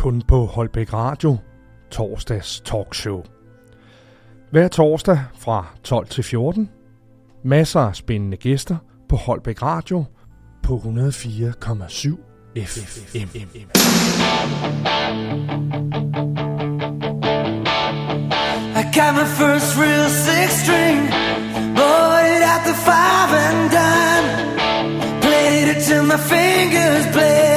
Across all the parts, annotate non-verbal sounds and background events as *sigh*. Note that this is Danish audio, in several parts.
kun på Holbæk Radio, torsdags talkshow. Hver torsdag fra 12 til 14. Masser af spændende gæster på Holbæk Radio på 104,7 FM. I got my first real six string, bought it at the five and dime. Played it till my fingers bled.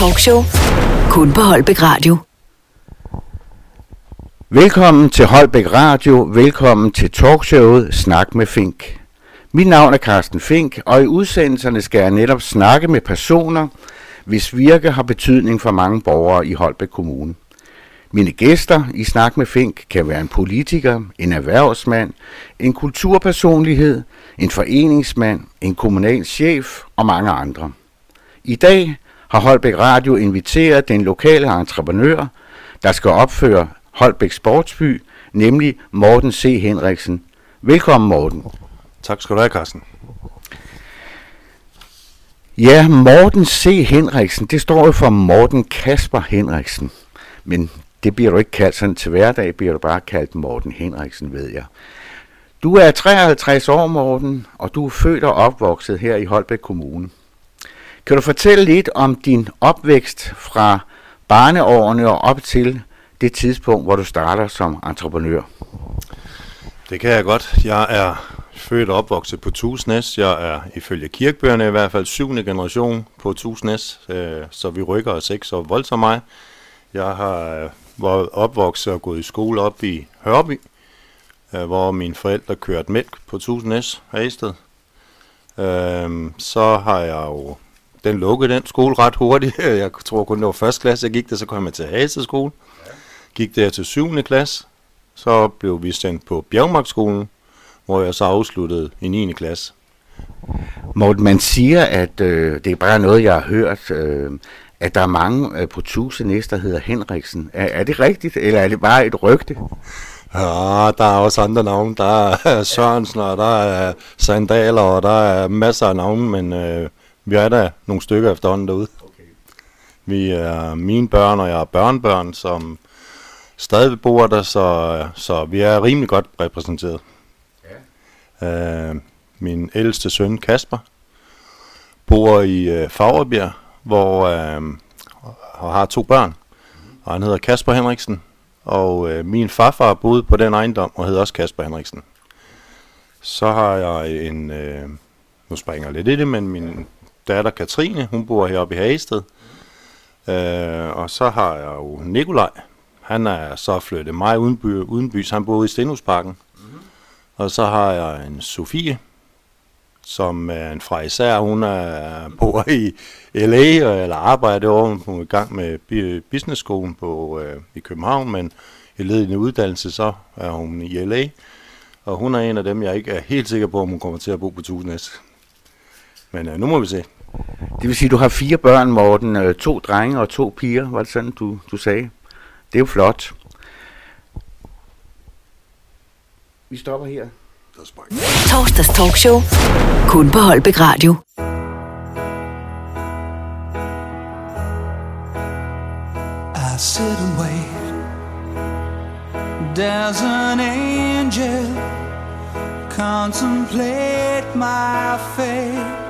Talkshow. Kun på Holbæk Radio. Velkommen til Holbæk Radio, velkommen til talkshowet Snak med Fink. Mit navn er Carsten Fink, og i udsendelserne skal jeg netop snakke med personer, hvis virke har betydning for mange borgere i Holbæk Kommune. Mine gæster i Snak med Fink kan være en politiker, en erhvervsmand, en kulturpersonlighed, en foreningsmand, en kommunal chef og mange andre. I dag har Holbæk Radio inviteret den lokale entreprenør, der skal opføre Holbæk Sportsby, nemlig Morten C. Henriksen. Velkommen Morten. Tak skal du have, Carsten. Ja, Morten C. Henriksen, det står jo for Morten Kasper Henriksen. Men det bliver du ikke kaldt sådan til hverdag, bliver du bare kaldt Morten Henriksen, ved jeg. Du er 53 år, Morten, og du er født og opvokset her i Holbæk Kommune. Kan du fortælle lidt om din opvækst fra barneårene og op til det tidspunkt, hvor du starter som entreprenør? Det kan jeg godt. Jeg er født og opvokset på Tusnæs. Jeg er ifølge kirkebøgerne i hvert fald syvende generation på Tusnæs, øh, så vi rykker os ikke så voldsomt mig. Jeg har øh, været opvokset og gået i skole op i Hørby, øh, hvor mine forældre kørte mælk på Tusnæs Hasted. Øh, så har jeg jo den lukkede den skole ret hurtigt. *laughs* Jeg tror kun det var første klasse, jeg gik der, så kom jeg til Hasted skole. Gik der til 7. klasse, så blev vi sendt på Bjergmarkskolen, hvor jeg så afsluttede i 9. klasse. Morten, man siger, at øh, det er bare noget, jeg har hørt, øh, at der er mange øh, på Tusenæs, der hedder Henriksen. Er, er det rigtigt, eller er det bare et rygte? Ja, der er også andre navne. Der er *laughs* Sørensen, og der er Sandaler, og der er masser af navne, men øh, vi er der nogle stykker efterhånden derude. Okay. Vi er mine børn, og jeg er børnebørn, som stadig bor der, så, så vi er rimelig godt repræsenteret. Ja. Øh, min ældste søn, Kasper, bor i øh, Fagrebjerg, hvor øh, og har to børn. Og han hedder Kasper Henriksen, og øh, min farfar boede på den ejendom og hedder også Kasper Henriksen. Så har jeg en, øh, nu springer jeg lidt i det, men min datter Katrine, hun bor heroppe i Hagested. Øh, og så har jeg jo Nikolaj, han er så flyttet mig uden, by, uden han boede i Stenhusparken. Mm-hmm. Og så har jeg en Sofie, som er en fra især, hun er, bor i LA, eller arbejder over, hun er i gang med businessskolen på, øh, i København, men i ledende i uddannelse, så er hun i LA. Og hun er en af dem, jeg ikke er helt sikker på, om hun kommer til at bo på Tusnæs. Men øh, nu må vi se. Det vil sige, at du har fire børn, Morten. Øh, to drenge og to piger, var det sådan, du, du sagde? Det er jo flot. Vi stopper her. Torsdags talkshow. Kun på Holbæk Radio. I sit and wait. There's an angel contemplate my fate.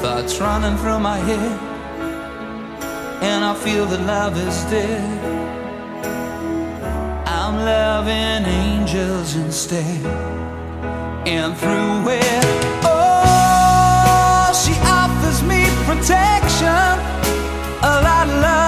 thoughts running through my head, and I feel that love is dead, I'm loving angels instead. And through it, oh, she offers me protection, a lot of love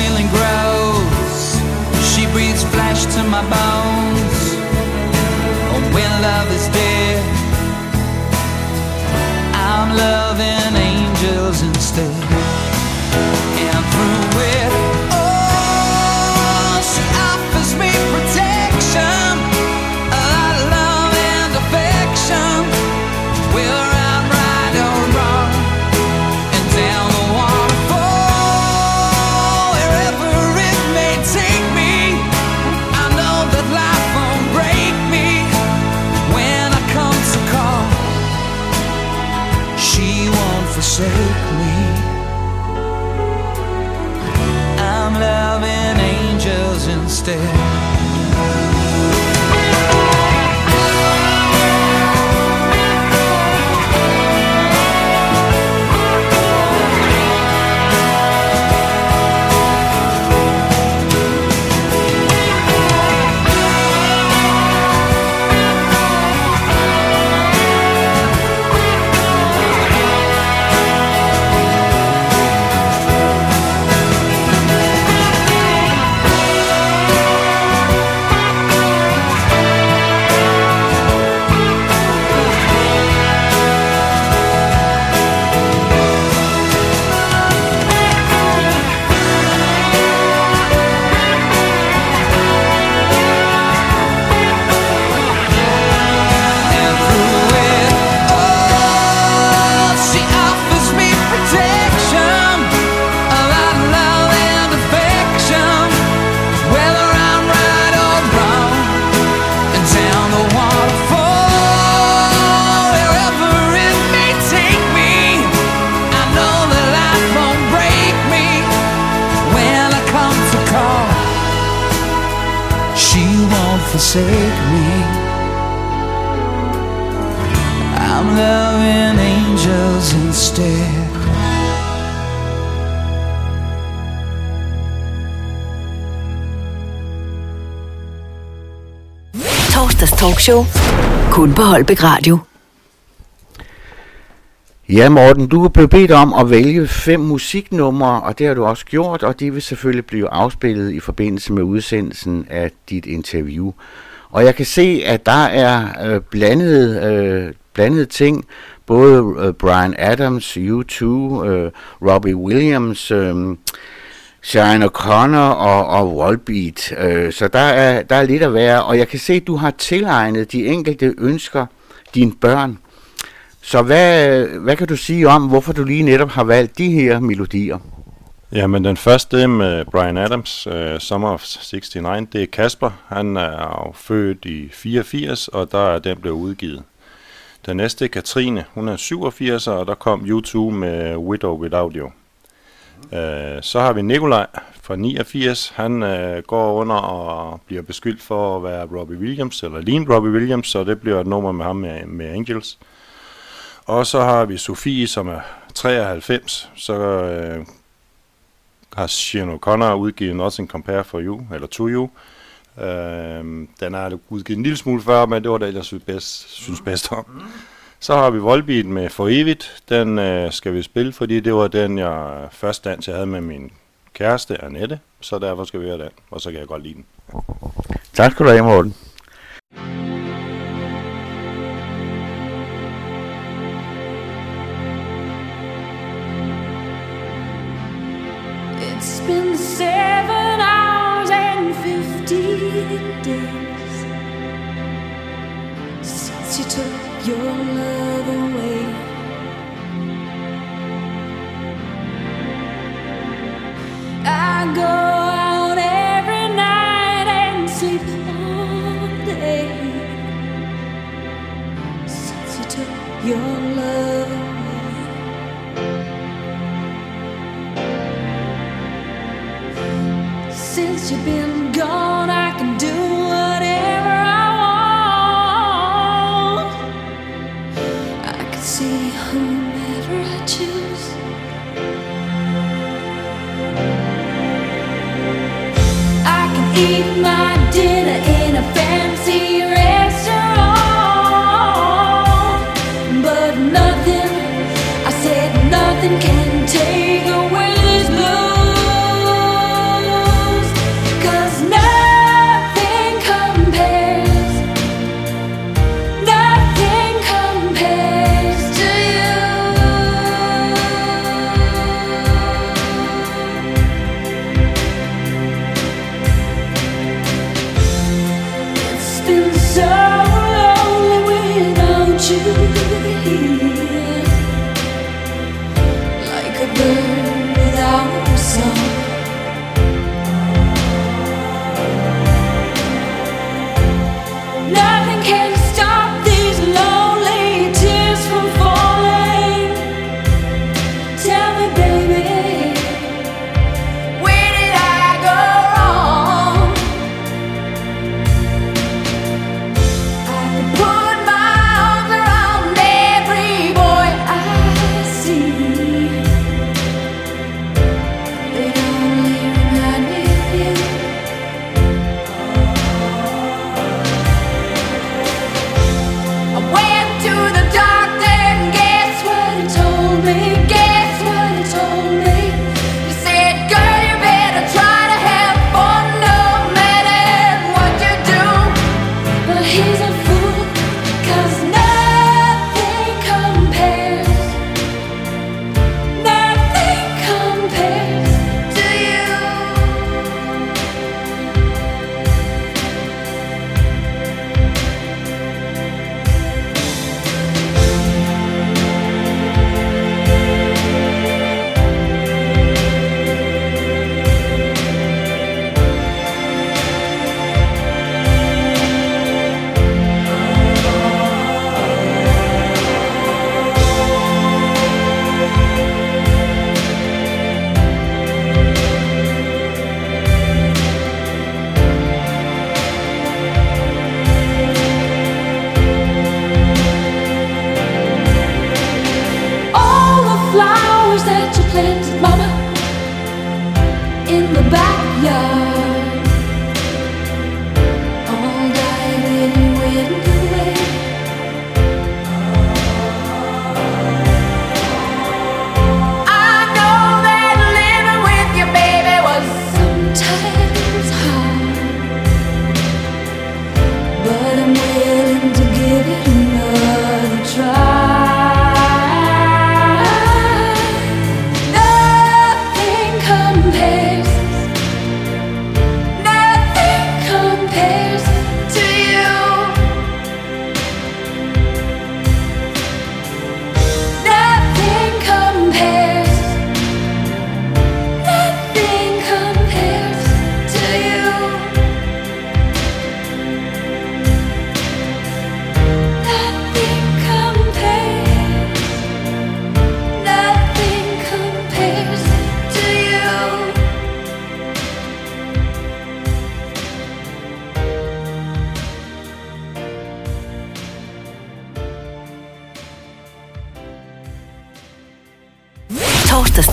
feeling grows, she breathes flesh to my bones. Oh, when love is dead, I'm loving angels instead. Instead. Holbæk Radio. Ja, Morten, du er blevet bedt om at vælge fem musiknumre, og det har du også gjort, og de vil selvfølgelig blive afspillet i forbindelse med udsendelsen af dit interview. Og jeg kan se, at der er øh, blandede, øh, blandede ting, både øh, Brian Adams, U2, øh, Robbie Williams, øh, Shine O'Connor og, og Wallbeat. Øh, så der er, der er lidt at være, og jeg kan se, at du har tilegnet de enkelte ønsker dine børn. Så hvad, hvad kan du sige om, hvorfor du lige netop har valgt de her melodier? Jamen den første med Brian Adams, uh, Summer of 69, det er Kasper. Han er jo født i 84, og der er den blevet udgivet. Den næste er Katrine, hun er 87, og der kom U2 med Widow Without You. Øh, så har vi Nikolaj fra 89. Han øh, går under og bliver beskyldt for at være Robbie Williams, eller ligne Robbie Williams, så det bliver et nummer med ham med, med Angels. Og så har vi Sofie, som er 93. Så øh, har Sean O'Connor udgivet Nothing Compare for You, eller To You. Øh, den er udgivet en lille smule før, men det var det, jeg synes bedst, synes bedst om. Mm. Så har vi Volbeat med For Evigt. Den øh, skal vi spille, fordi det var den, jeg øh, først dans, jeg havde med min kæreste, Annette. Så derfor skal vi høre den, og så kan jeg godt lide den. Tak skal du have, Morten.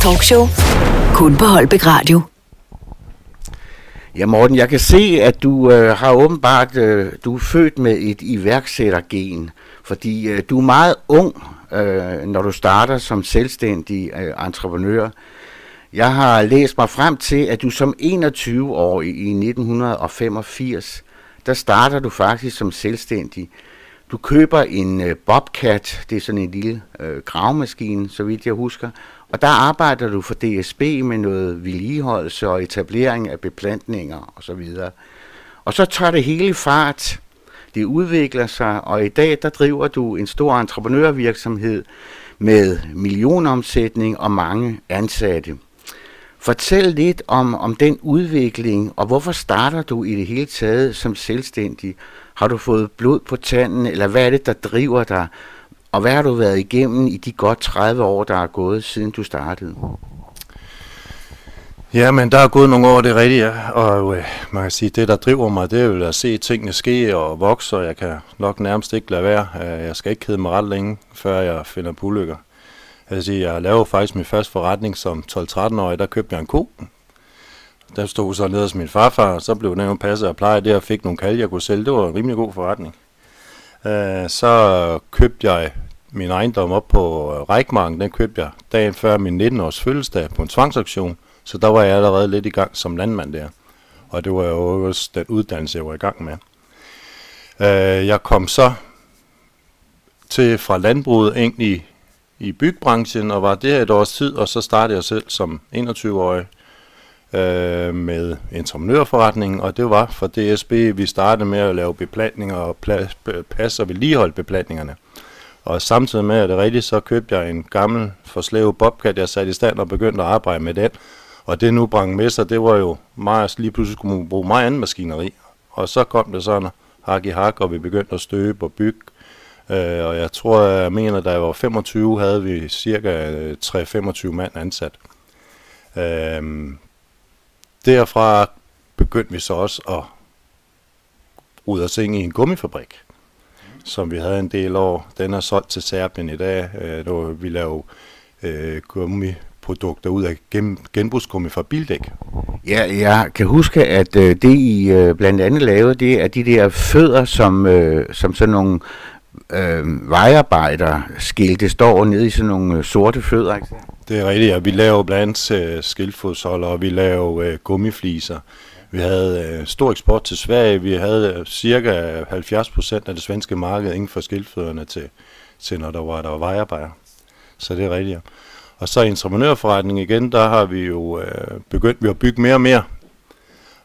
Talkshow. Kun på Holbæk Radio. Ja, Morten, jeg kan se, at du øh, har åbenbart, øh, du er født med et iværksættergen, fordi øh, du er meget ung, øh, når du starter som selvstændig øh, entreprenør. Jeg har læst mig frem til, at du som 21-årig i 1985, der starter du faktisk som selvstændig. Du køber en øh, Bobcat, det er sådan en lille øh, gravemaskine, så vidt jeg husker, og der arbejder du for DSB med noget vedligeholdelse og etablering af beplantninger osv. Og så tager det hele fart. Det udvikler sig, og i dag der driver du en stor entreprenørvirksomhed med millionomsætning og mange ansatte. Fortæl lidt om, om den udvikling, og hvorfor starter du i det hele taget som selvstændig? Har du fået blod på tanden, eller hvad er det, der driver dig? Og hvad har du været igennem i de godt 30 år, der er gået, siden du startede? Ja, men der er gået nogle år, det er rigtigt, ja. Og øh, man kan sige, det der driver mig, det er jo at se tingene ske og vokse, og jeg kan nok nærmest ikke lade være. Øh, jeg skal ikke kede mig ret længe, før jeg finder på ulykker. Jeg vil sige, jeg lavede faktisk min første forretning som 12-13-årig, der købte jeg en ko. Der stod så nede hos min farfar, og så blev den jo passet og plejet der, og fik nogle kalve, jeg kunne sælge. Det var en rimelig god forretning. Øh, Så købte jeg min ejendom op på øh, Rækmarken, den købte jeg dagen før min 19-års fødselsdag på en tvangsauktion. Så der var jeg allerede lidt i gang som landmand der. Og det var jo også den uddannelse, jeg var i gang med. Øh, Jeg kom så til fra landbruget ind i, i byggebranchen, og var der et års tid, og så startede jeg selv som 21-årig øh, med entreprenørforretningen, og det var for DSB, vi startede med at lave beplantninger og pla- passe og vedligeholde beplantningerne. Og samtidig med, at det rigtigt, så købte jeg en gammel forslavet Bobcat, jeg satte i stand og begyndte at arbejde med den. Og det nu brang med sig, det var jo meget, lige pludselig skulle man bruge meget anden maskineri. Og så kom det sådan hak i hak, og vi begyndte at støbe og bygge. Øh, og jeg tror, jeg mener, da jeg var 25, havde vi cirka øh, 3-25 mand ansat. Øh, derfra begyndte vi så også at rydde os ind i en gummifabrik, som vi havde en del år. Den er solgt til Serbien i dag. Øh, der var- vi laver øh, gummiprodukter ud af gen, genbrugsgummi fra bildæk. Ja, jeg kan huske, at øh, det I øh, blandt andet lavede, det er de der fødder, som, øh, som sådan nogle øh, vejarbejderskilte står nede i sådan nogle øh, sorte fødder. Ikke? Det er rigtigt, ja. Vi laver blandt andet øh, skildfodsholder, og vi laver øh, gummifliser. Vi havde øh, stor eksport til Sverige. Vi havde øh, cirka 70 procent af det svenske marked inden for skildfødderne til, til når der var, der var vejarbejder. Så det er rigtigt, ja. Og så entreprenørforretning igen, der har vi jo øh, begyndt vi at bygge mere og mere.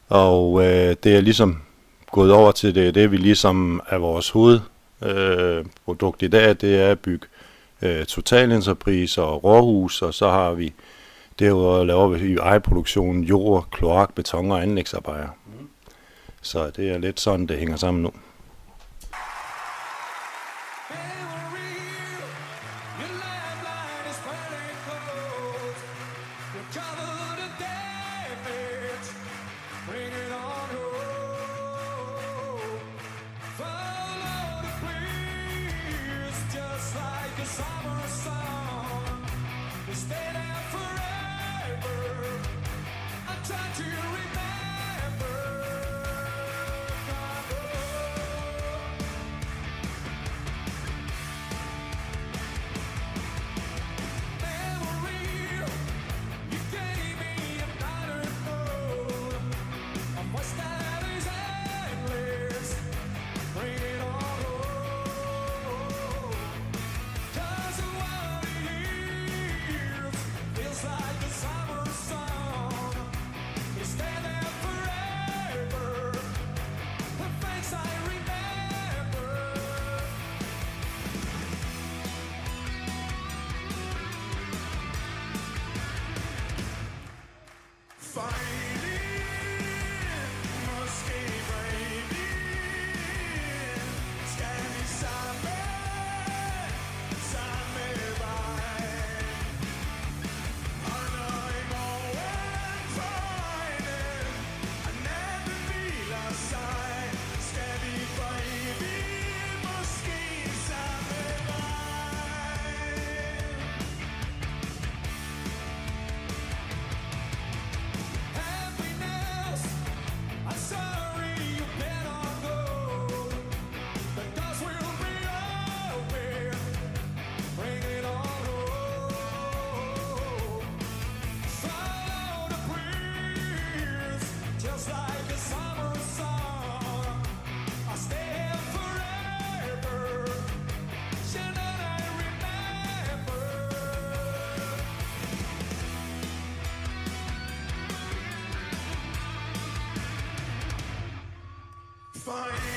Og øh, det er ligesom gået over til det, det vi ligesom er vores hovedprodukt øh, produkt i dag, det er at bygge øh, totalentreprise og råhus, og så har vi derudover laver vi i ejeproduktionen jord, kloak, beton og anlægsarbejder. Så det er lidt sådan, det hænger sammen nu. For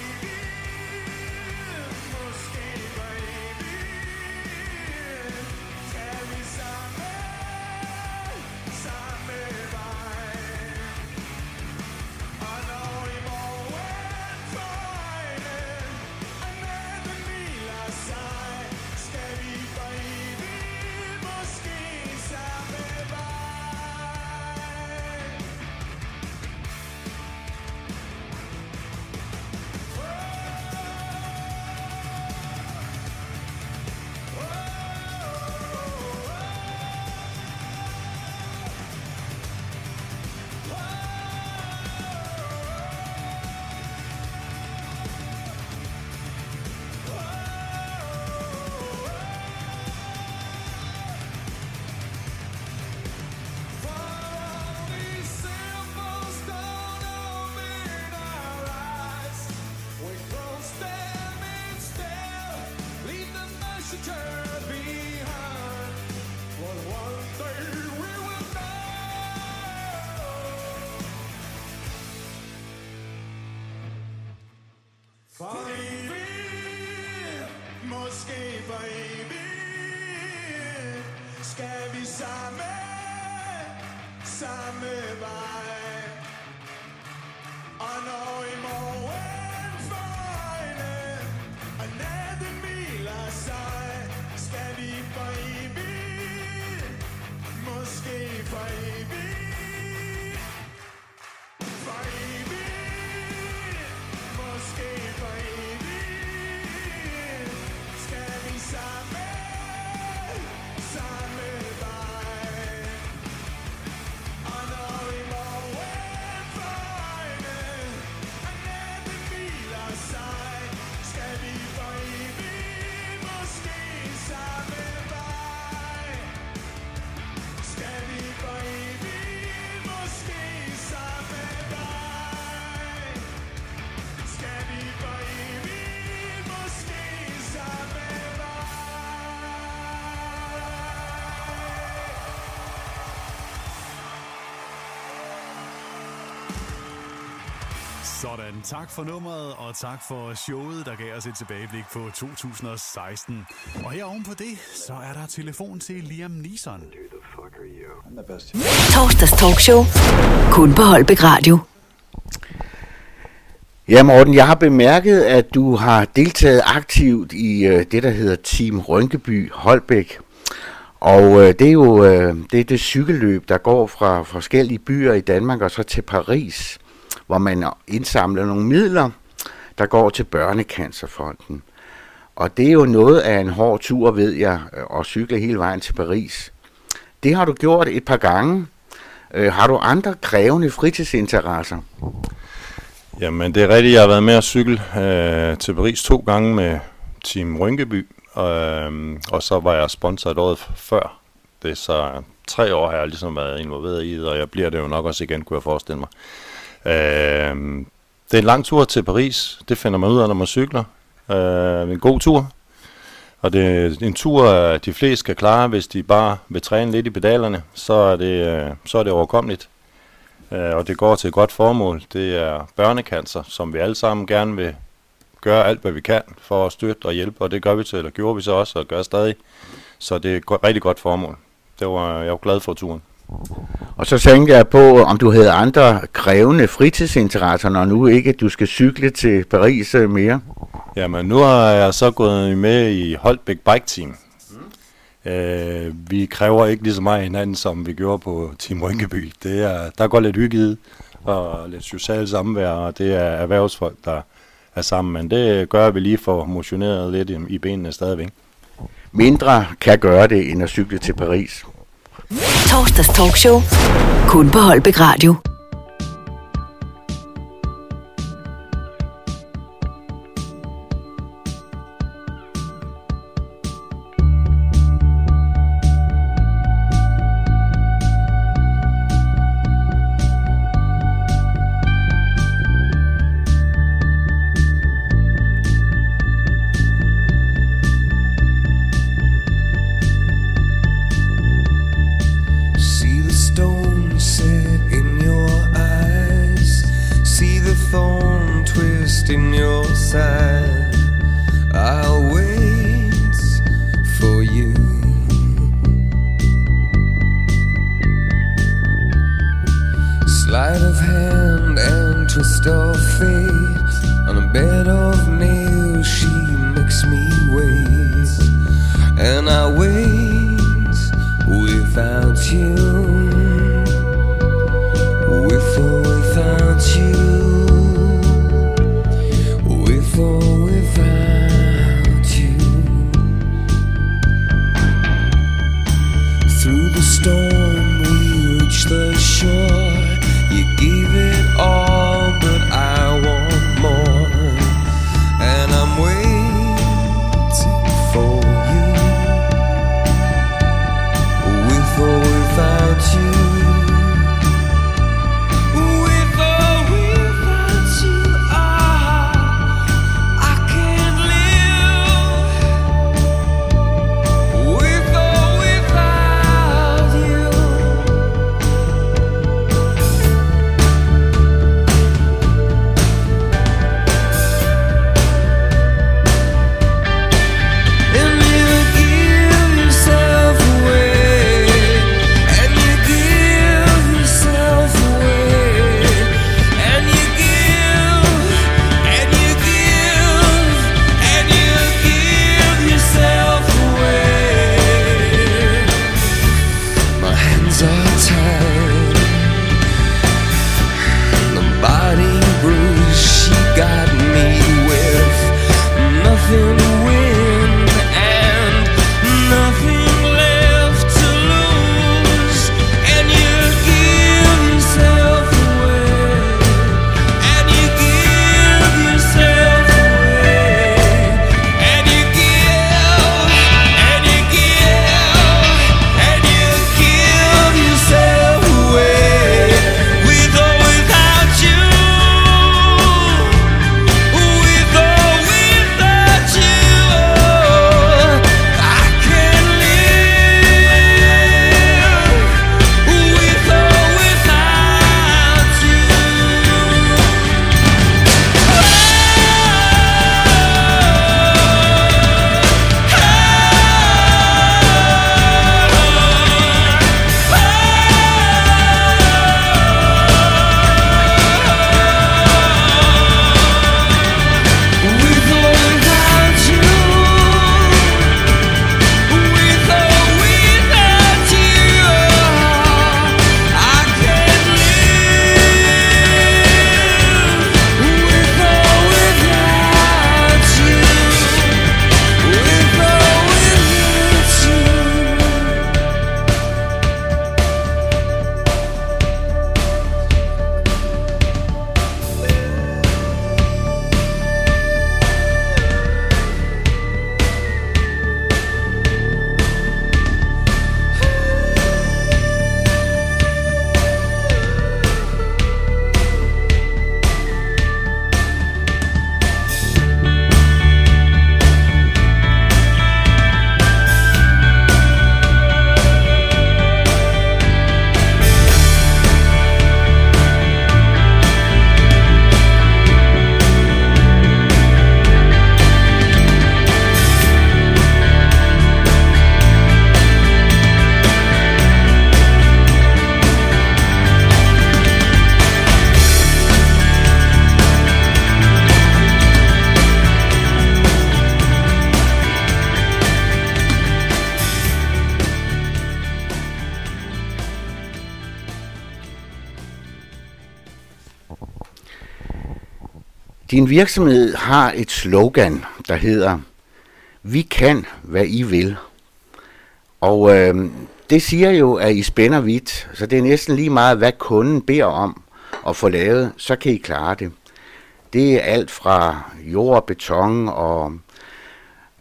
Sådan, tak for nummeret, og tak for showet, der gav os et tilbageblik på 2016. Og her oven på det, så er der telefon til Liam Neeson. Torsdags talkshow. Kun på Holbæk Radio. Ja, Morten, jeg har bemærket, at du har deltaget aktivt i øh, det, der hedder Team Rynkeby Holbæk. Og øh, det er jo øh, det, er det cykelløb, der går fra forskellige byer i Danmark og så til Paris, hvor man indsamler nogle midler, der går til Børnecancerfonden. Og det er jo noget af en hård tur, ved jeg, øh, at cykle hele vejen til Paris. Det har du gjort et par gange. Øh, har du andre krævende fritidsinteresser? Jamen, det er rigtigt. Jeg har været med at cykle øh, til Paris to gange med Team Rynkeby, øh, og så var jeg sponsor et år før. Det er så tre år har jeg ligesom været involveret i det, og jeg bliver det jo nok også igen, kunne jeg forestille mig. Øh, det er en lang tur til Paris. Det finder man ud af, når man cykler. Øh, en god tur. Og det er en tur, de fleste kan klare, hvis de bare vil træne lidt i pedalerne. Så er det, øh, så er det overkommeligt. Øh, og det går til et godt formål. Det er børnecancer, som vi alle sammen gerne vil gøre alt, hvad vi kan for at støtte og hjælpe. Og det gør vi til, eller gjorde vi så også, og gør stadig. Så det er et rigtig godt formål. Det var, jeg var glad for turen. Og så tænkte jeg på, om du havde andre krævende fritidsinteresser, når nu ikke du skal cykle til Paris øh, mere. Jamen, nu har jeg så gået med i Holbæk Bike Team. Mm. Øh, vi kræver ikke lige så meget hinanden, som vi gjorde på Team Rynkeby. Det er, der går lidt hygge og lidt socialt samvær, og det er erhvervsfolk, der er sammen. Men det gør, vi lige får motioneret lidt i, i benene stadigvæk. Mindre kan gøre det, end at cykle til Paris. Torsdags talkshow. Kun på Holbæk Radio. twist of fate on a bed of nails. She makes me wait. And I wait without you. Din virksomhed har et slogan, der hedder, vi kan, hvad I vil. Og øh, det siger jo, at I spænder vidt, så det er næsten lige meget, hvad kunden beder om at få lavet, så kan I klare det. Det er alt fra jord, beton og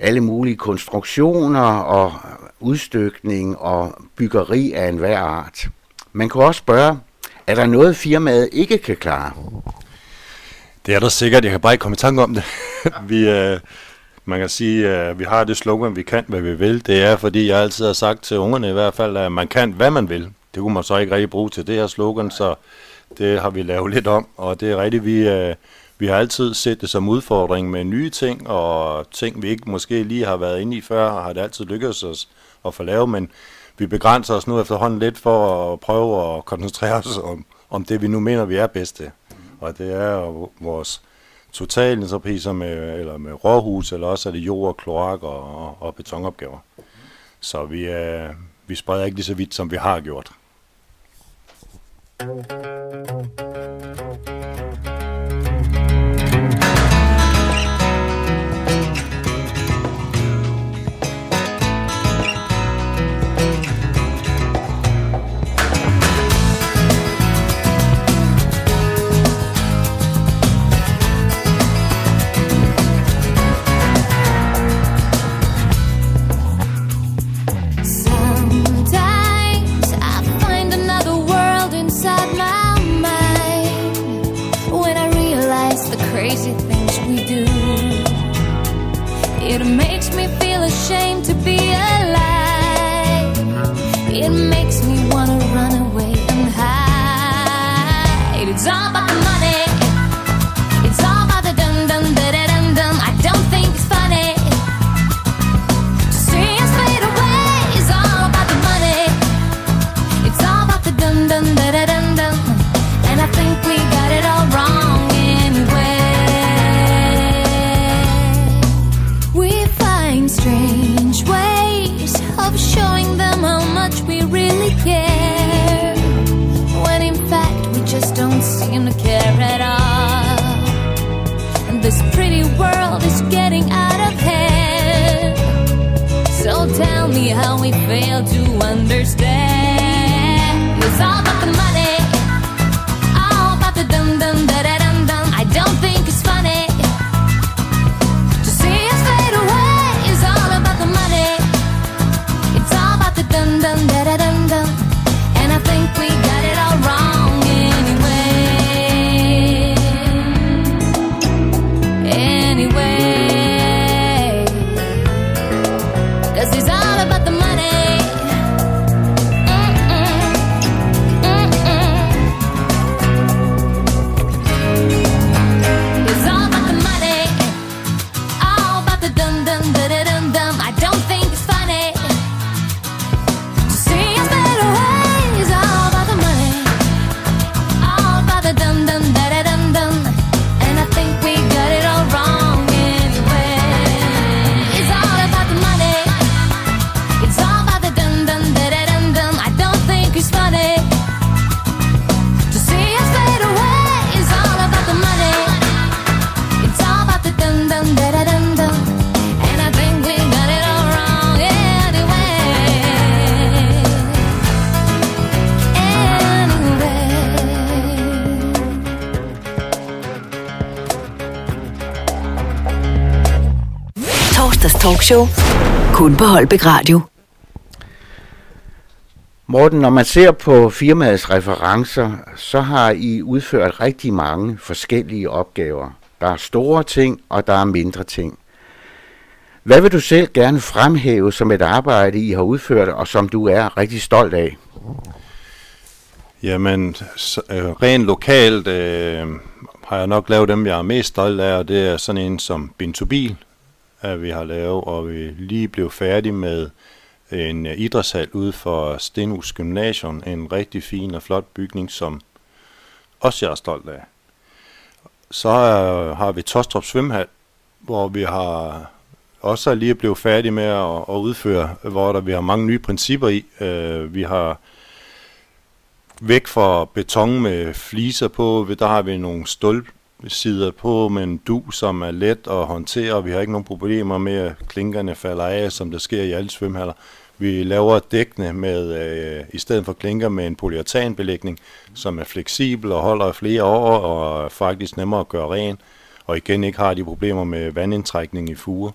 alle mulige konstruktioner og udstykning og byggeri af enhver art. Man kunne også spørge, er der noget firmaet ikke kan klare? Det er der sikkert, jeg kan bare ikke komme i tanke om det. *laughs* vi, øh, man kan sige, at vi har det slogan, vi kan, hvad vi vil. Det er, fordi jeg altid har sagt til ungerne i hvert fald, at man kan, hvad man vil. Det kunne man så ikke rigtig bruge til det her slogan, så det har vi lavet lidt om. Og det er rigtigt, vi, øh, vi har altid set det som udfordring med nye ting, og ting, vi ikke måske lige har været inde i før, og har det altid lykkedes os at få lavet, men vi begrænser os nu efterhånden lidt for at prøve at koncentrere os om, om det, vi nu mener, vi er bedste. Og det er jo vores totalentrepriser med, eller med råhus, eller også er det jord, kloak og, og, og betonopgaver. Så vi, øh, vi spreder ikke lige så vidt, som vi har gjort. Sometimes Talkshow. Kun på Holbæk Radio. Morten, når man ser på firmaets referencer, så har I udført rigtig mange forskellige opgaver. Der er store ting, og der er mindre ting. Hvad vil du selv gerne fremhæve som et arbejde, I har udført, og som du er rigtig stolt af? Jamen, så, øh, rent lokalt øh, har jeg nok lavet dem, jeg er mest stolt af, og det er sådan en som Bintobil, at vi har lavet, og vi lige blev færdige med en øh, idrætshal ude for Stenhus Gymnasium, en rigtig fin og flot bygning, som også jeg er stolt af. Så øh, har vi Tostrup Svømmehal, hvor vi har også er lige blevet færdige med at, at udføre, hvor der vi har mange nye principper i. Øh, vi har væk fra beton med fliser på, der har vi nogle sidder på med en du, som er let at håndtere, og vi har ikke nogen problemer med, at klinkerne falder af, som der sker i alle svømmehaller. Vi laver dækkene med, øh, i stedet for klinker med en polyuretanbelægning, som er fleksibel og holder flere år, og er faktisk nemmere at gøre ren, og igen ikke har de problemer med vandindtrækning i fuger.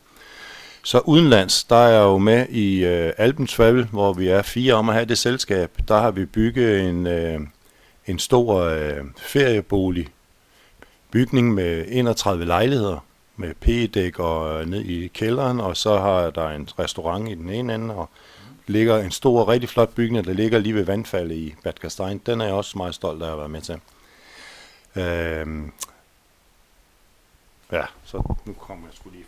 Så udenlands, der er jeg jo med i øh, Alpen Travel, hvor vi er fire om at have det selskab. Der har vi bygget en, øh, en stor øh, feriebolig bygning med 31 lejligheder med p-dæk og øh, ned i kælderen, og så har der en restaurant i den ene ende, og ligger en stor, rigtig flot bygning, der ligger lige ved vandfaldet i Bad Gastein. Den er jeg også meget stolt af at være med til. Øhm, ja, så nu kommer jeg skulle lige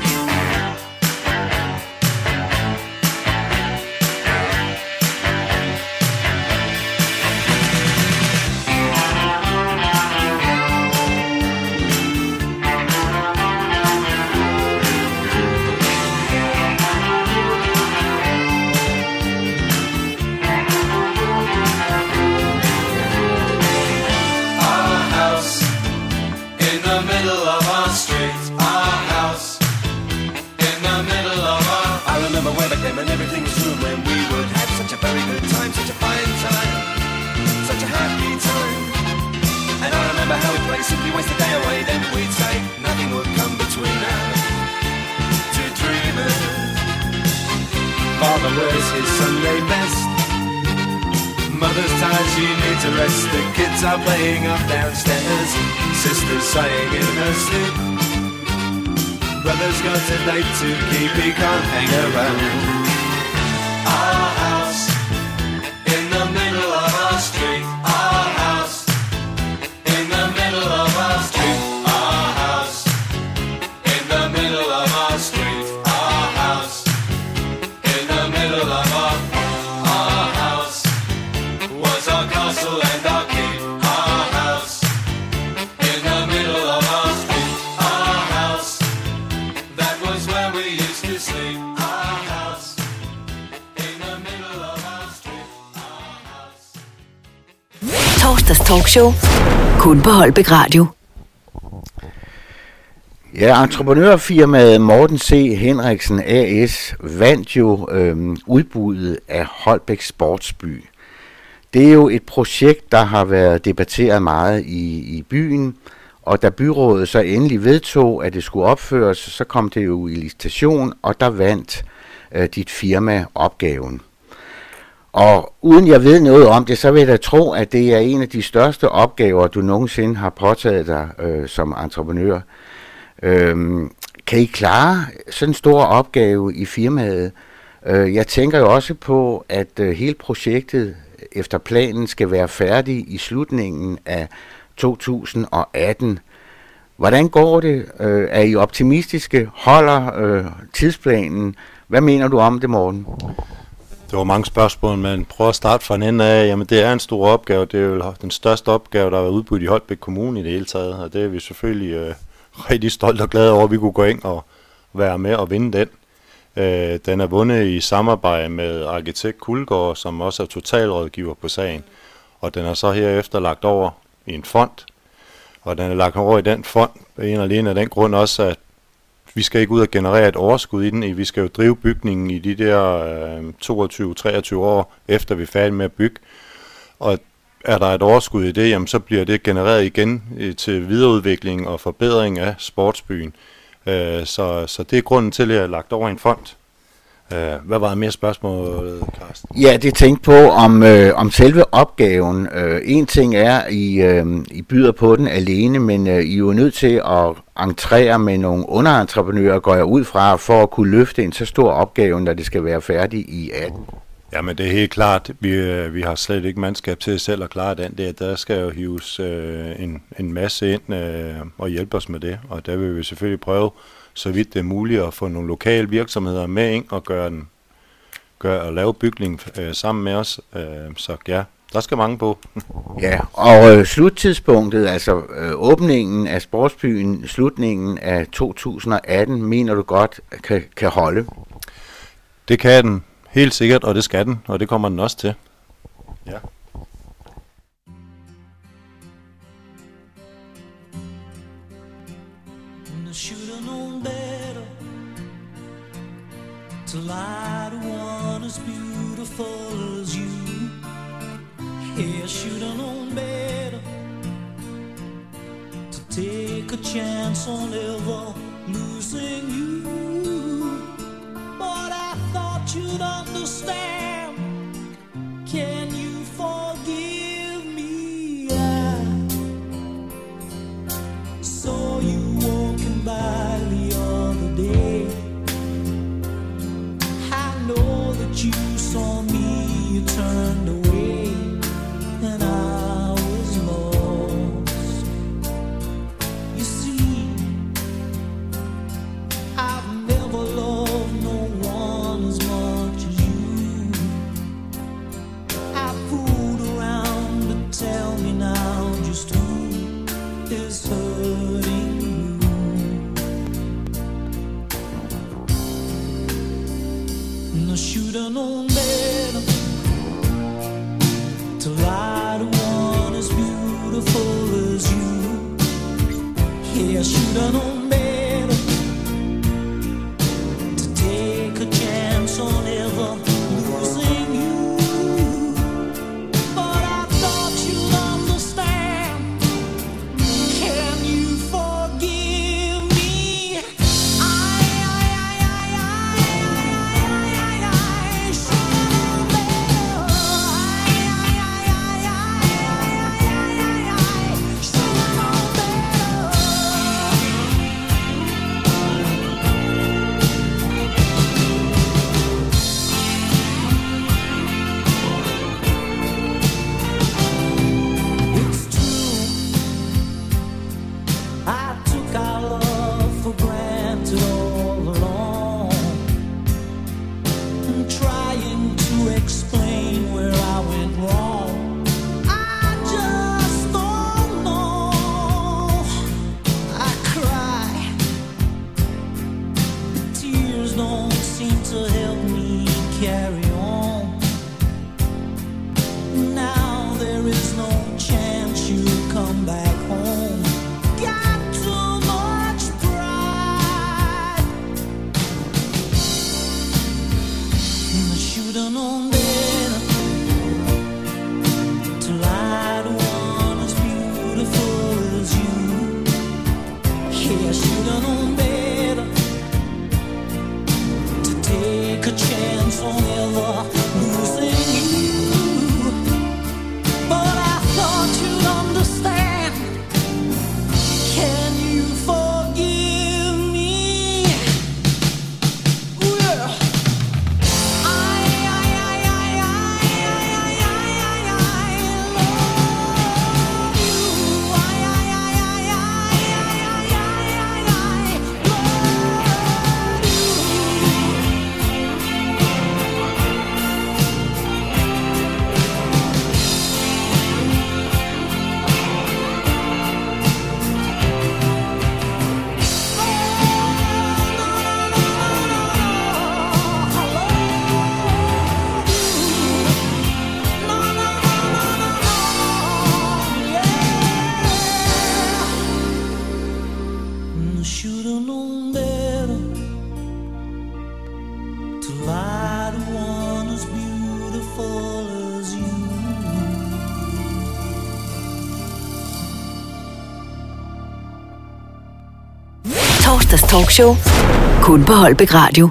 A rest. The kids are playing up downstairs. Sister's sighing in her sleep. Brother's got a date to keep, he can't hang around. Our Masters talkshow. Kun på Holbæk Radio. Ja, entreprenørfirmaet Morten C. Henriksen AS vandt jo øhm, udbuddet af Holbæk Sportsby. Det er jo et projekt, der har været debatteret meget i, i byen, og da byrådet så endelig vedtog, at det skulle opføres, så kom det jo i licitation, og der vandt øh, dit firma opgaven. Og uden jeg ved noget om det, så vil jeg da tro, at det er en af de største opgaver, du nogensinde har påtaget dig øh, som entreprenør. Øhm, kan I klare sådan en stor opgave i firmaet? Øh, jeg tænker jo også på, at øh, hele projektet efter planen skal være færdig i slutningen af 2018. Hvordan går det? Øh, er I optimistiske? Holder øh, tidsplanen? Hvad mener du om det, Morten? Det var mange spørgsmål, men prøv at starte fra en ende af. Jamen, det er en stor opgave. Det er jo den største opgave, der har været udbudt i Holbæk Kommune i det hele taget. Og det er vi selvfølgelig øh, *laughs* rigtig stolt og glade over, at vi kunne gå ind og være med og vinde den. Øh, den er vundet i samarbejde med arkitekt Kulgaard, som også er totalrådgiver på sagen. Og den er så herefter lagt over i en fond. Og den er lagt over i den fond, en og alene af den grund også, at vi skal ikke ud og generere et overskud i den. Vi skal jo drive bygningen i de der øh, 22-23 år, efter vi er færdige med at bygge. Og er der et overskud i det, jamen, så bliver det genereret igen øh, til videreudvikling og forbedring af sportsbyen. Øh, så, så det er grunden til, at jeg har lagt over i en fond. Øh, hvad var mere spørgsmål, Karsten? Ja, det tænkte på om, øh, om selve opgaven. Øh, en ting er, I, øh, I byder på den alene, men øh, I er jo nødt til at entrere med nogle underentreprenører, går jeg ud fra, for at kunne løfte en så stor opgave, når det skal være færdigt i 18. Jamen det er helt klart, vi, øh, vi har slet ikke mandskab til selv at klare den der. Der skal jo hives øh, en, en masse ind øh, og hjælpe os med det, og der vil vi selvfølgelig prøve, så vidt det er muligt, at få nogle lokale virksomheder med ind og gøre den, gøre, og lave bygning øh, sammen med os. Øh, så ja, der skal mange på. *laughs* Ja, og øh, sluttidspunktet, altså øh, åbningen af sportsbyen, slutningen af 2018, mener du godt kan, kan holde? Det kan den helt sikkert, og det skal den, og det kommer den også til. Ja. To lie to one as beautiful as you. Yeah, I should have known better to take a chance on ever losing you. But I thought you'd understand. Can engano talkshow. Kun på Holbæk Radio.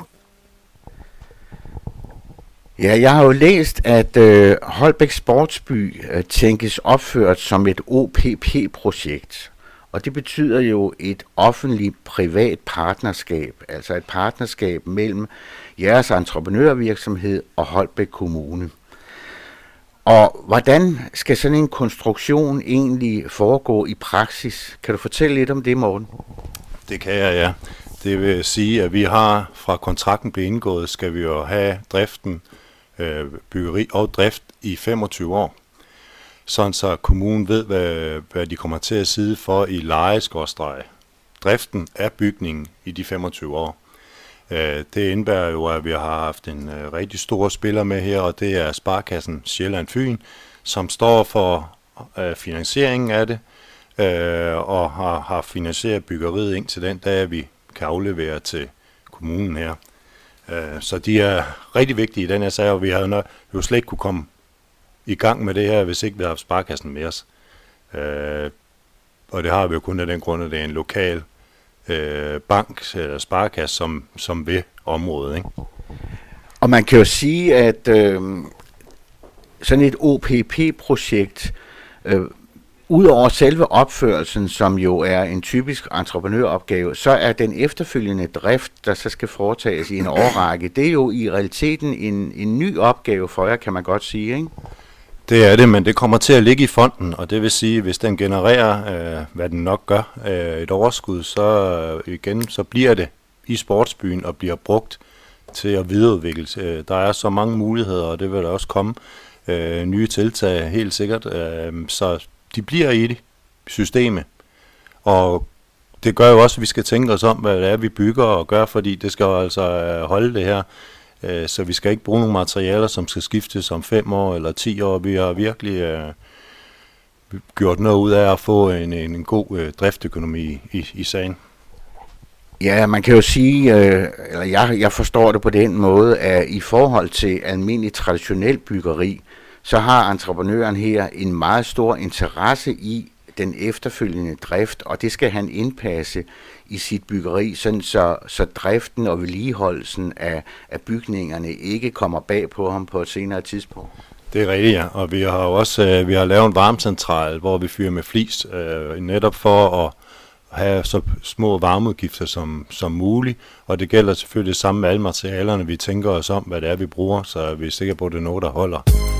Ja, jeg har jo læst, at øh, Holbæk Sportsby øh, tænkes opført som et OPP-projekt. Og det betyder jo et offentligt-privat partnerskab, altså et partnerskab mellem jeres entreprenørvirksomhed og Holbæk Kommune. Og hvordan skal sådan en konstruktion egentlig foregå i praksis? Kan du fortælle lidt om det, Morten? Det kan jeg, ja. Det vil sige, at vi har fra kontrakten blev indgået, skal vi jo have driften, øh, byggeri og drift i 25 år. Sådan så kommunen ved, hvad, hvad de kommer til at sidde for i lejeskorstræk. Driften af bygningen i de 25 år. Øh, det indebærer jo, at vi har haft en øh, rigtig stor spiller med her, og det er Sparkassen Sjælland Fyn, som står for øh, finansieringen af det, øh, og har, har finansieret byggeriet ind til den dag, vi kan aflevere til kommunen her. Øh, så de er rigtig vigtige i den her sag, og vi har jo slet ikke kunne komme i gang med det her, hvis ikke vi har haft Sparkassen med os. Øh, og det har vi jo kun af den grund, at det er en lokal øh, bank øh, eller sparekasse, som, som ved området. Ikke? Og man kan jo sige, at øh, sådan et OPP-projekt, øh, Udover selve opførelsen, som jo er en typisk entreprenøropgave, så er den efterfølgende drift, der så skal foretages i en årrække, det er jo i realiteten en, en ny opgave for jer, kan man godt sige, ikke? Det er det, men det kommer til at ligge i fonden, og det vil sige, hvis den genererer, øh, hvad den nok gør, øh, et overskud, så øh, igen, så bliver det i sportsbyen og bliver brugt til at videreudvikle. Øh, der er så mange muligheder, og det vil der også komme øh, nye tiltag, helt sikkert. Øh, så de bliver i det systemet, og det gør jo også, at vi skal tænke os om, hvad det er, vi bygger og gør, fordi det skal jo altså øh, holde det her. Øh, så vi skal ikke bruge nogle materialer, som skal skiftes om 5 år eller 10 år. Vi har virkelig øh, gjort noget ud af at få en, en god øh, driftøkonomi i, i sagen. Ja, man kan jo sige, øh, eller jeg, jeg forstår det på den måde, at i forhold til almindelig traditionel byggeri, så har entreprenøren her en meget stor interesse i den efterfølgende drift, og det skal han indpasse i sit byggeri, sådan så, så driften og vedligeholdelsen af, af bygningerne ikke kommer bag på ham på et senere tidspunkt. Det er rigtigt, ja. Og vi har jo også øh, vi har lavet en varmecentral, hvor vi fyrer med flis, øh, netop for at have så små varmeudgifter som, som muligt. Og det gælder selvfølgelig samme med alle materialerne. Vi tænker os om, hvad det er, vi bruger, så vi er sikre på, at det er noget, der holder.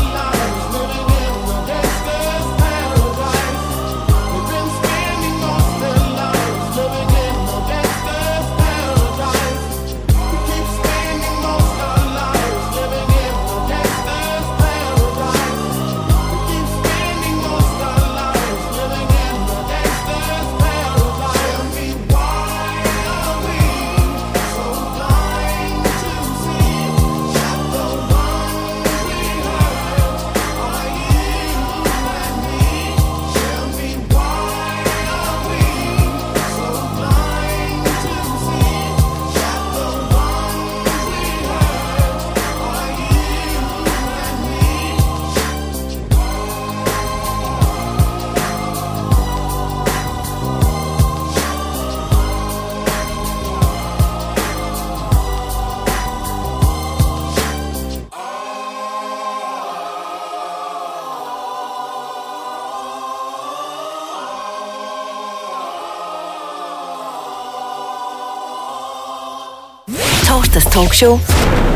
Talkshow.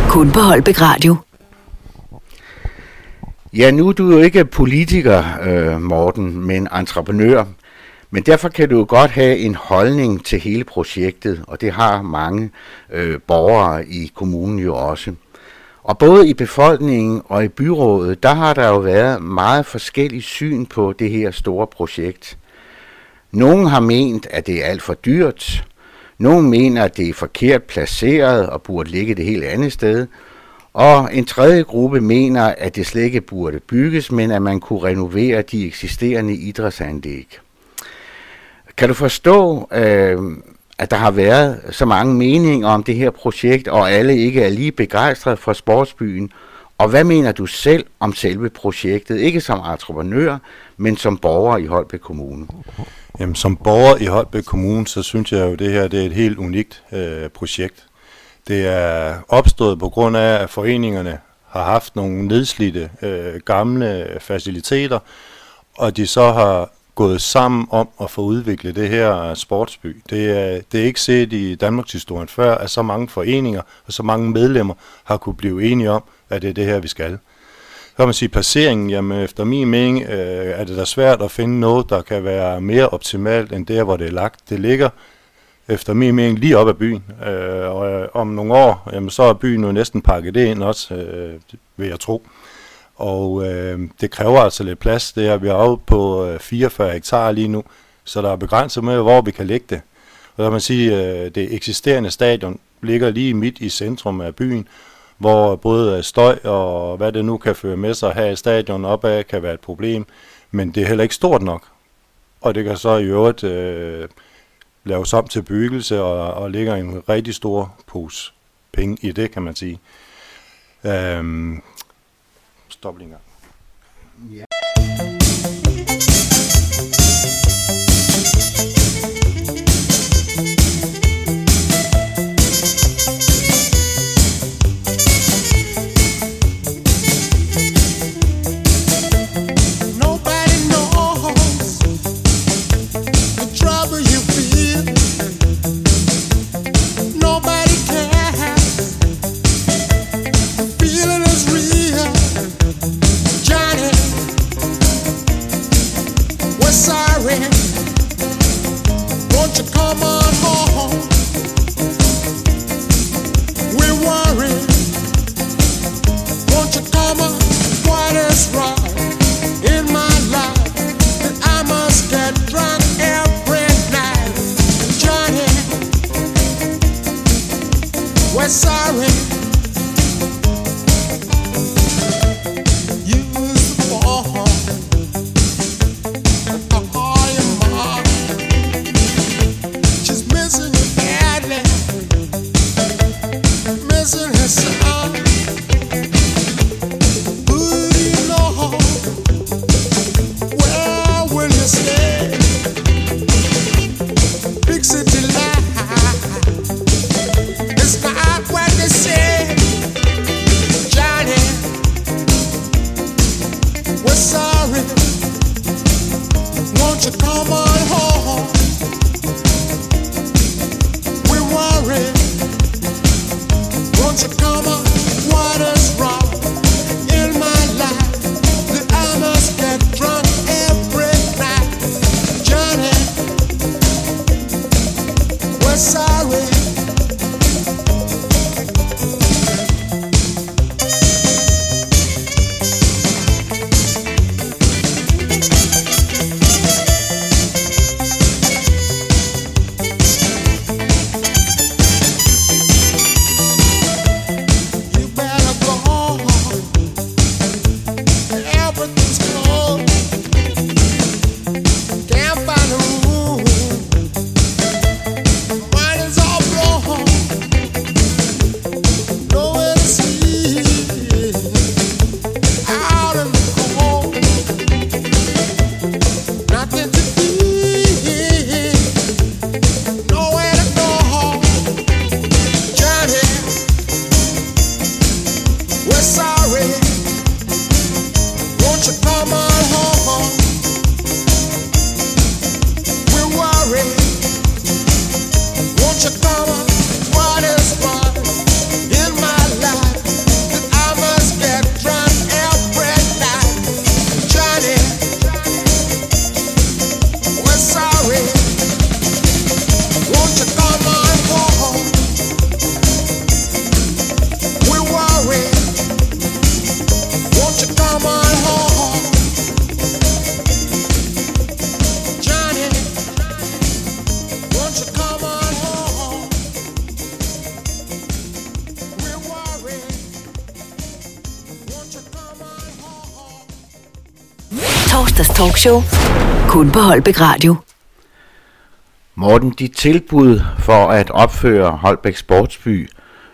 Kun på Holbæk Radio. Ja, nu er du jo ikke politiker, øh, Morten, men entreprenør. Men derfor kan du jo godt have en holdning til hele projektet, og det har mange øh, borgere i kommunen jo også. Og både i befolkningen og i byrådet, der har der jo været meget forskellige syn på det her store projekt. Nogle har ment, at det er alt for dyrt. Nogle mener, at det er forkert placeret og burde ligge det helt andet sted. Og en tredje gruppe mener, at det slet ikke burde bygges, men at man kunne renovere de eksisterende idrætsanlæg. Kan du forstå, øh, at der har været så mange meninger om det her projekt, og alle ikke er lige begejstrede for sportsbyen? Og hvad mener du selv om selve projektet? Ikke som entreprenør, men som borger i Holbæk Kommune. Jamen, som borger i Holbæk Kommune, så synes jeg jo, at det her det er et helt unikt øh, projekt. Det er opstået på grund af, at foreningerne har haft nogle nedslidte øh, gamle faciliteter, og de så har gået sammen om at få udviklet det her sportsby. Det er, det er ikke set i Danmarks historie før, at så mange foreninger og så mange medlemmer har kunne blive enige om, at det er det her, vi skal. Så kan man sige, placeringen, jamen efter min mening, øh, er det da svært at finde noget, der kan være mere optimalt end der, hvor det er lagt. Det ligger efter min mening lige op ad byen, øh, og øh, om nogle år, jamen, så er byen jo næsten pakket ind også, øh, vil jeg tro. Og øh, det kræver altså lidt plads. Det er, vi er oppe på øh, 44 hektar lige nu, så der er begrænset med, hvor vi kan lægge det. Og så kan man sige, øh, det eksisterende stadion ligger lige midt i centrum af byen, hvor både støj og hvad det nu kan føre med sig her i stadion opad, kan være et problem. Men det er heller ikke stort nok. Og det kan så i øvrigt øh, laves om til byggelse og, og ligger en rigtig stor pose penge i det, kan man sige. Øhm, stop lige en gang. Nobody Talkshow. Kun på Holbæk Radio. Morten, dit tilbud for at opføre Holbæk Sportsby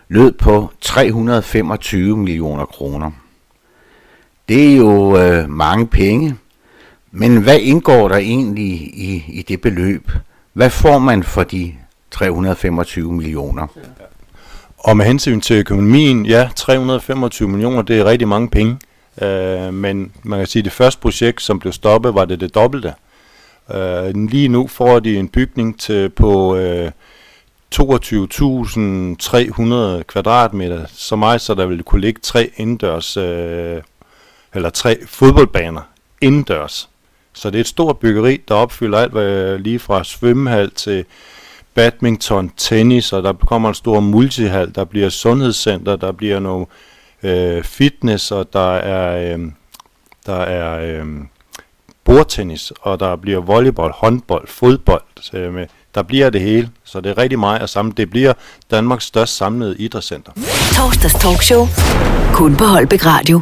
lød på 325 millioner kroner. Det er jo øh, mange penge, men hvad indgår der egentlig i, i det beløb? Hvad får man for de 325 millioner? Og med hensyn til økonomien, ja, 325 millioner, det er rigtig mange penge. Øh, men man kan sige, at det første projekt, som blev stoppet, var det det dobbelte. Øh, lige nu får de en bygning til på øh, 22.300 kvadratmeter, så meget, så der ville kunne ligge tre indendørs, øh, eller tre fodboldbaner indendørs. Så det er et stort byggeri, der opfylder alt, hvad lige fra svømmehal til badminton, tennis, og der kommer en stor multihal, der bliver sundhedscenter, der bliver noget øh, fitness, og der er, øh, der er øh, bordtennis, og der bliver volleyball, håndbold, fodbold, øh, der bliver det hele, så det er rigtig meget at samle. Det bliver Danmarks største samlede idrætscenter. Torsdags talkshow. Kun på Holbæk Radio.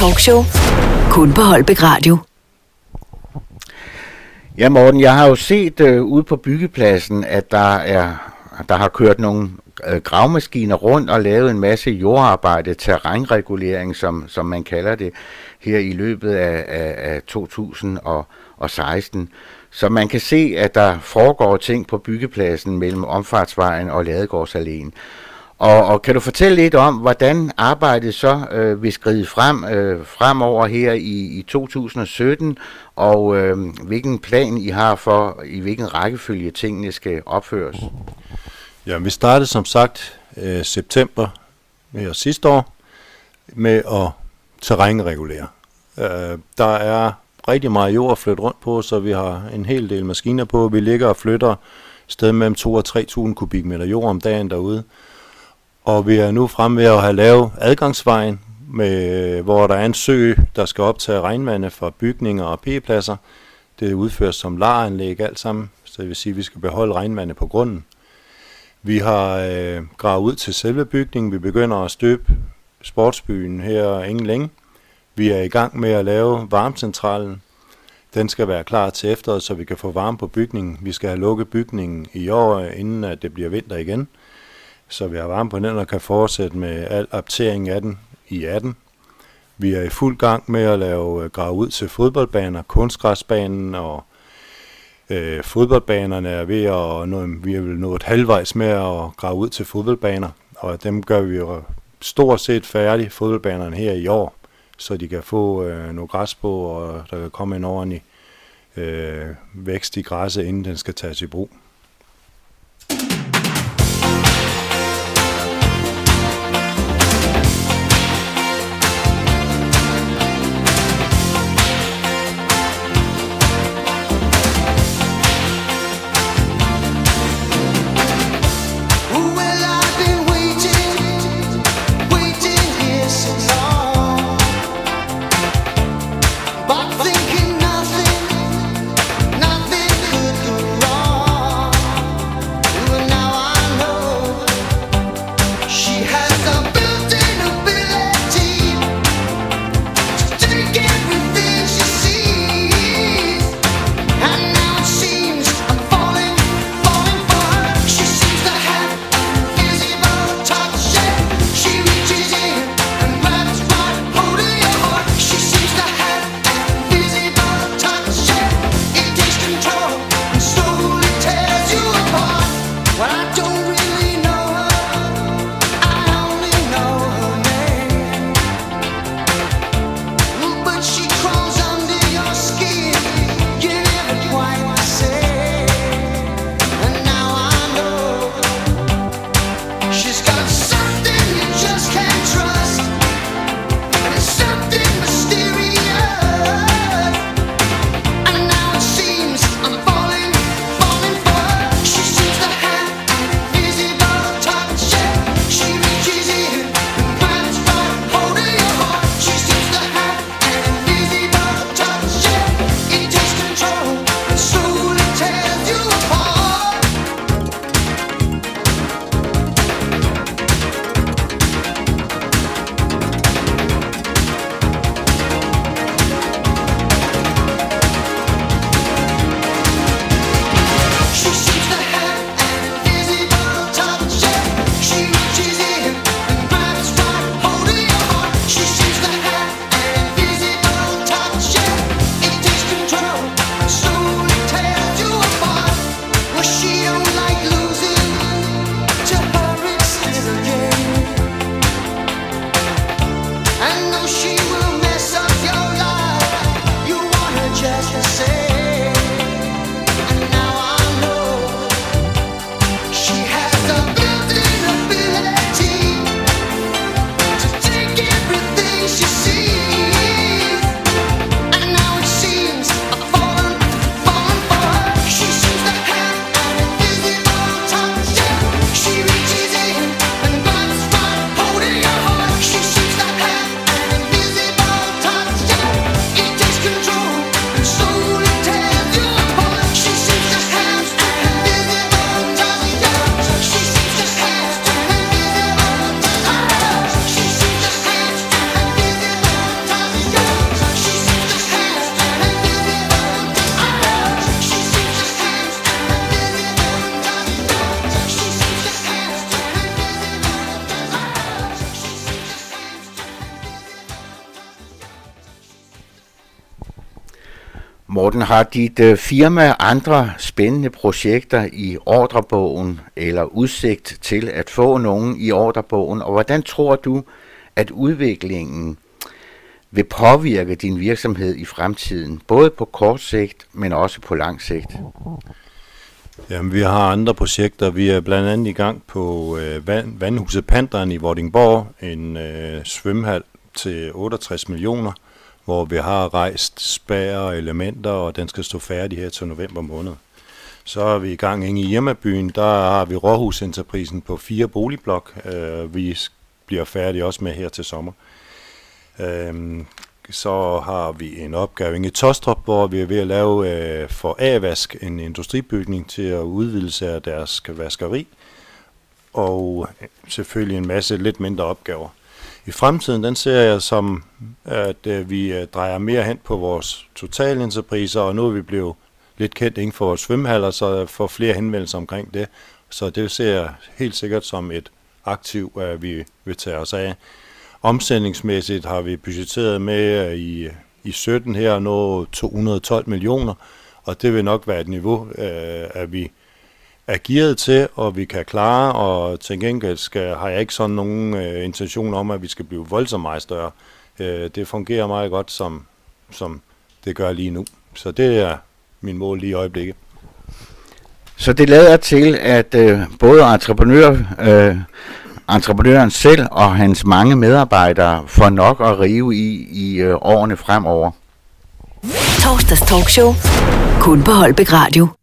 Talkshow. Kun på Holbæk Radio. Ja, Morten, jeg har jo set øh, ude på byggepladsen, at der er der har kørt nogle øh, gravmaskiner rundt og lavet en masse jordarbejde, terrænregulering, som, som man kalder det, her i løbet af, af, af 2016. Så man kan se, at der foregår ting på byggepladsen mellem Omfartsvejen og Ladegårdsalléen. Og, og kan du fortælle lidt om, hvordan arbejdet så øh, vil skride frem øh, fremover her i, i 2017, og øh, hvilken plan I har for, i hvilken rækkefølge tingene skal opføres? Ja, vi startede som sagt øh, september med sidste år med at terrænregulere. Øh, der er rigtig meget jord at flytte rundt på, så vi har en hel del maskiner på. Vi ligger og flytter sted mellem 2 og 3.000 kubikmeter jord om dagen derude. Og vi er nu fremme ved at have lavet adgangsvejen, med, øh, hvor der er en sø, der skal optage regnvandet fra bygninger og p-pladser. Det udføres som laranlæg alt sammen, så det vil sige, at vi skal beholde regnvandet på grunden. Vi har øh, gravet ud til selve bygningen. Vi begynder at støbe sportsbyen her ingen længe. Vi er i gang med at lave varmecentralen. Den skal være klar til efteråret, så vi kan få varme på bygningen. Vi skal have lukket bygningen i år, inden at det bliver vinter igen. Så vi har varme på den og kan fortsætte med al optering af den i 18. Vi er i fuld gang med at lave øh, grave ud til fodboldbaner, kunstgræsbanen og øh, fodboldbanerne er ved at nå, vi er vel nået halvvejs med at grave ud til fodboldbaner, og dem gør vi jo stort set færdige, fodboldbanerne her i år, så de kan få øh, noget græs på, og der kan komme en ordentlig øh, vækst i græsset, inden den skal tages i brug. Morten, har dit øh, firma andre spændende projekter i ordrebogen eller udsigt til at få nogen i ordrebogen? Og hvordan tror du, at udviklingen vil påvirke din virksomhed i fremtiden, både på kort sigt, men også på lang sigt? Jamen, vi har andre projekter. Vi er blandt andet i gang på øh, vand, Vandhuset Panderen i Vordingborg, en øh, svømmehal til 68 millioner, hvor vi har rejst spær og elementer, og den skal stå færdig her til november måned. Så er vi i gang inde i Hjemmebyen, der har vi Råhusenterprisen på fire boligblok. Øh, vi bliver færdige også med her til sommer. Øhm, så har vi en opgave inde i Tostrup, hvor vi er ved at lave øh, for A-vask en industribygning til at udvidelse af deres vaskeri. Og selvfølgelig en masse lidt mindre opgaver. I fremtiden, den ser jeg som, at øh, vi øh, drejer mere hen på vores totalinterpriser, og nu er vi blevet lidt kendt inden for vores svømmehaller, så jeg får flere henvendelser omkring det. Så det ser jeg helt sikkert som et aktiv, at vi vil tage os af. Omsætningsmæssigt har vi budgetteret med øh, i, i 17 her nå 212 millioner, og det vil nok være et niveau, øh, at vi er gearet til, og vi kan klare, og til gengæld skal, har jeg ikke sådan nogen øh, intention om, at vi skal blive voldsomt meget større. Øh, det fungerer meget godt, som, som det gør lige nu. Så det er min mål lige i øjeblikket. Så det lader til, at øh, både entreprenør, øh, entreprenøren selv og hans mange medarbejdere får nok at rive i i øh, årene fremover. Torsdags talkshow. Kun på Holbæk Radio.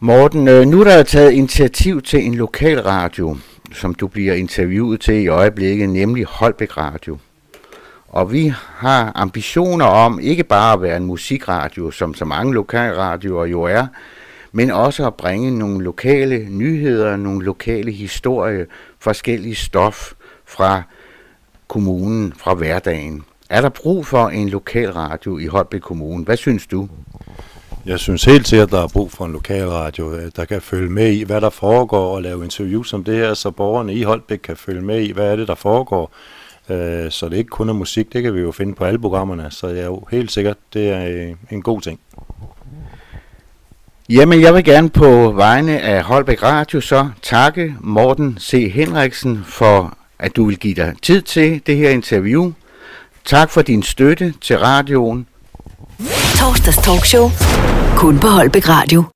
Morten, øh, nu er der taget initiativ til en lokal radio, som du bliver interviewet til i øjeblikket, nemlig Holbæk Radio. Og vi har ambitioner om ikke bare at være en musikradio, som så mange lokalradioer jo er, men også at bringe nogle lokale nyheder, nogle lokale historier, forskellige stof fra kommunen, fra hverdagen. Er der brug for en lokal radio i Holbæk Kommune? Hvad synes du? Jeg synes helt sikkert, at der er brug for en lokalradio, øh, der kan følge med i, hvad der foregår, og lave interviews som det her, så borgerne i Holbæk kan følge med i, hvad er det, der foregår. Øh, Så det ikke kun er musik, det kan vi jo finde på alle programmerne, så jeg er jo helt sikkert, det er øh, en god ting. Jamen, jeg vil gerne på vegne af Holbæk Radio så takke Morten C. Henriksen for, at du vil give dig tid til det her interview. Tak for din støtte til radioen. Torsdags talkshow. Kun på Holbæk Radio.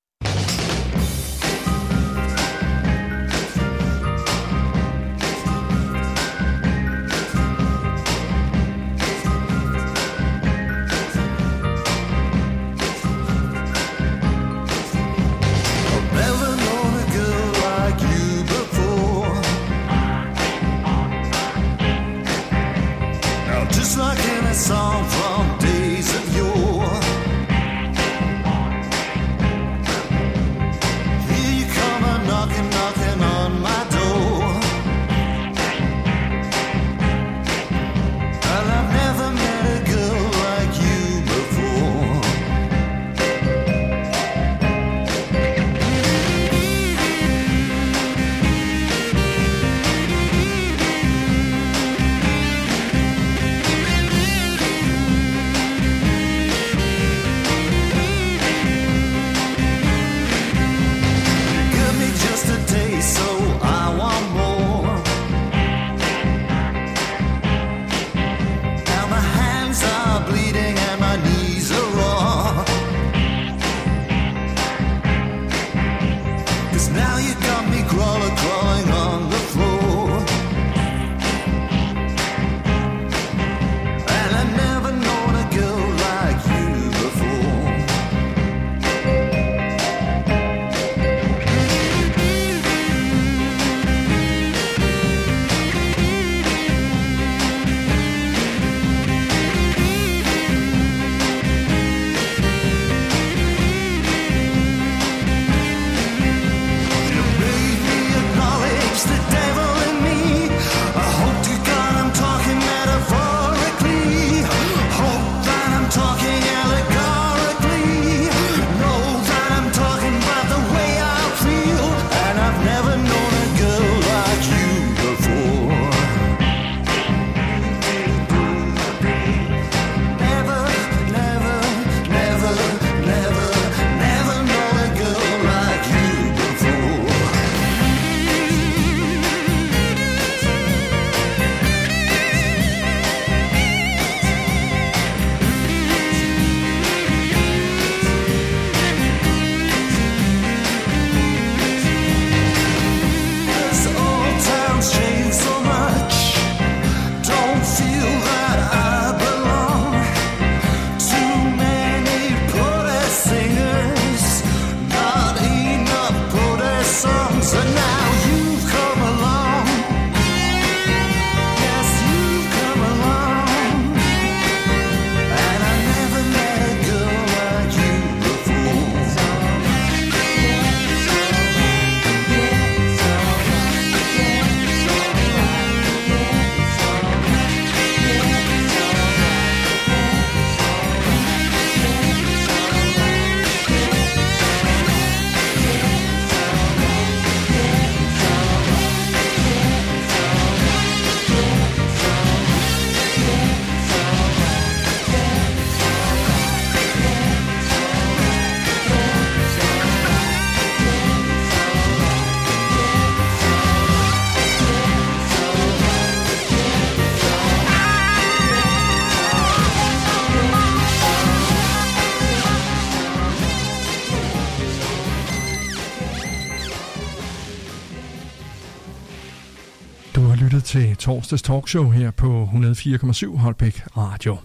Torsdags talkshow her på 104,7 Holbæk Radio.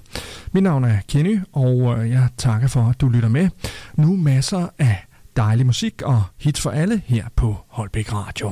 Mit navn er Kenny, og øh, jeg takker for, at du lytter med. Nu masser af dejlig musik og hits for alle her på Holbæk Radio.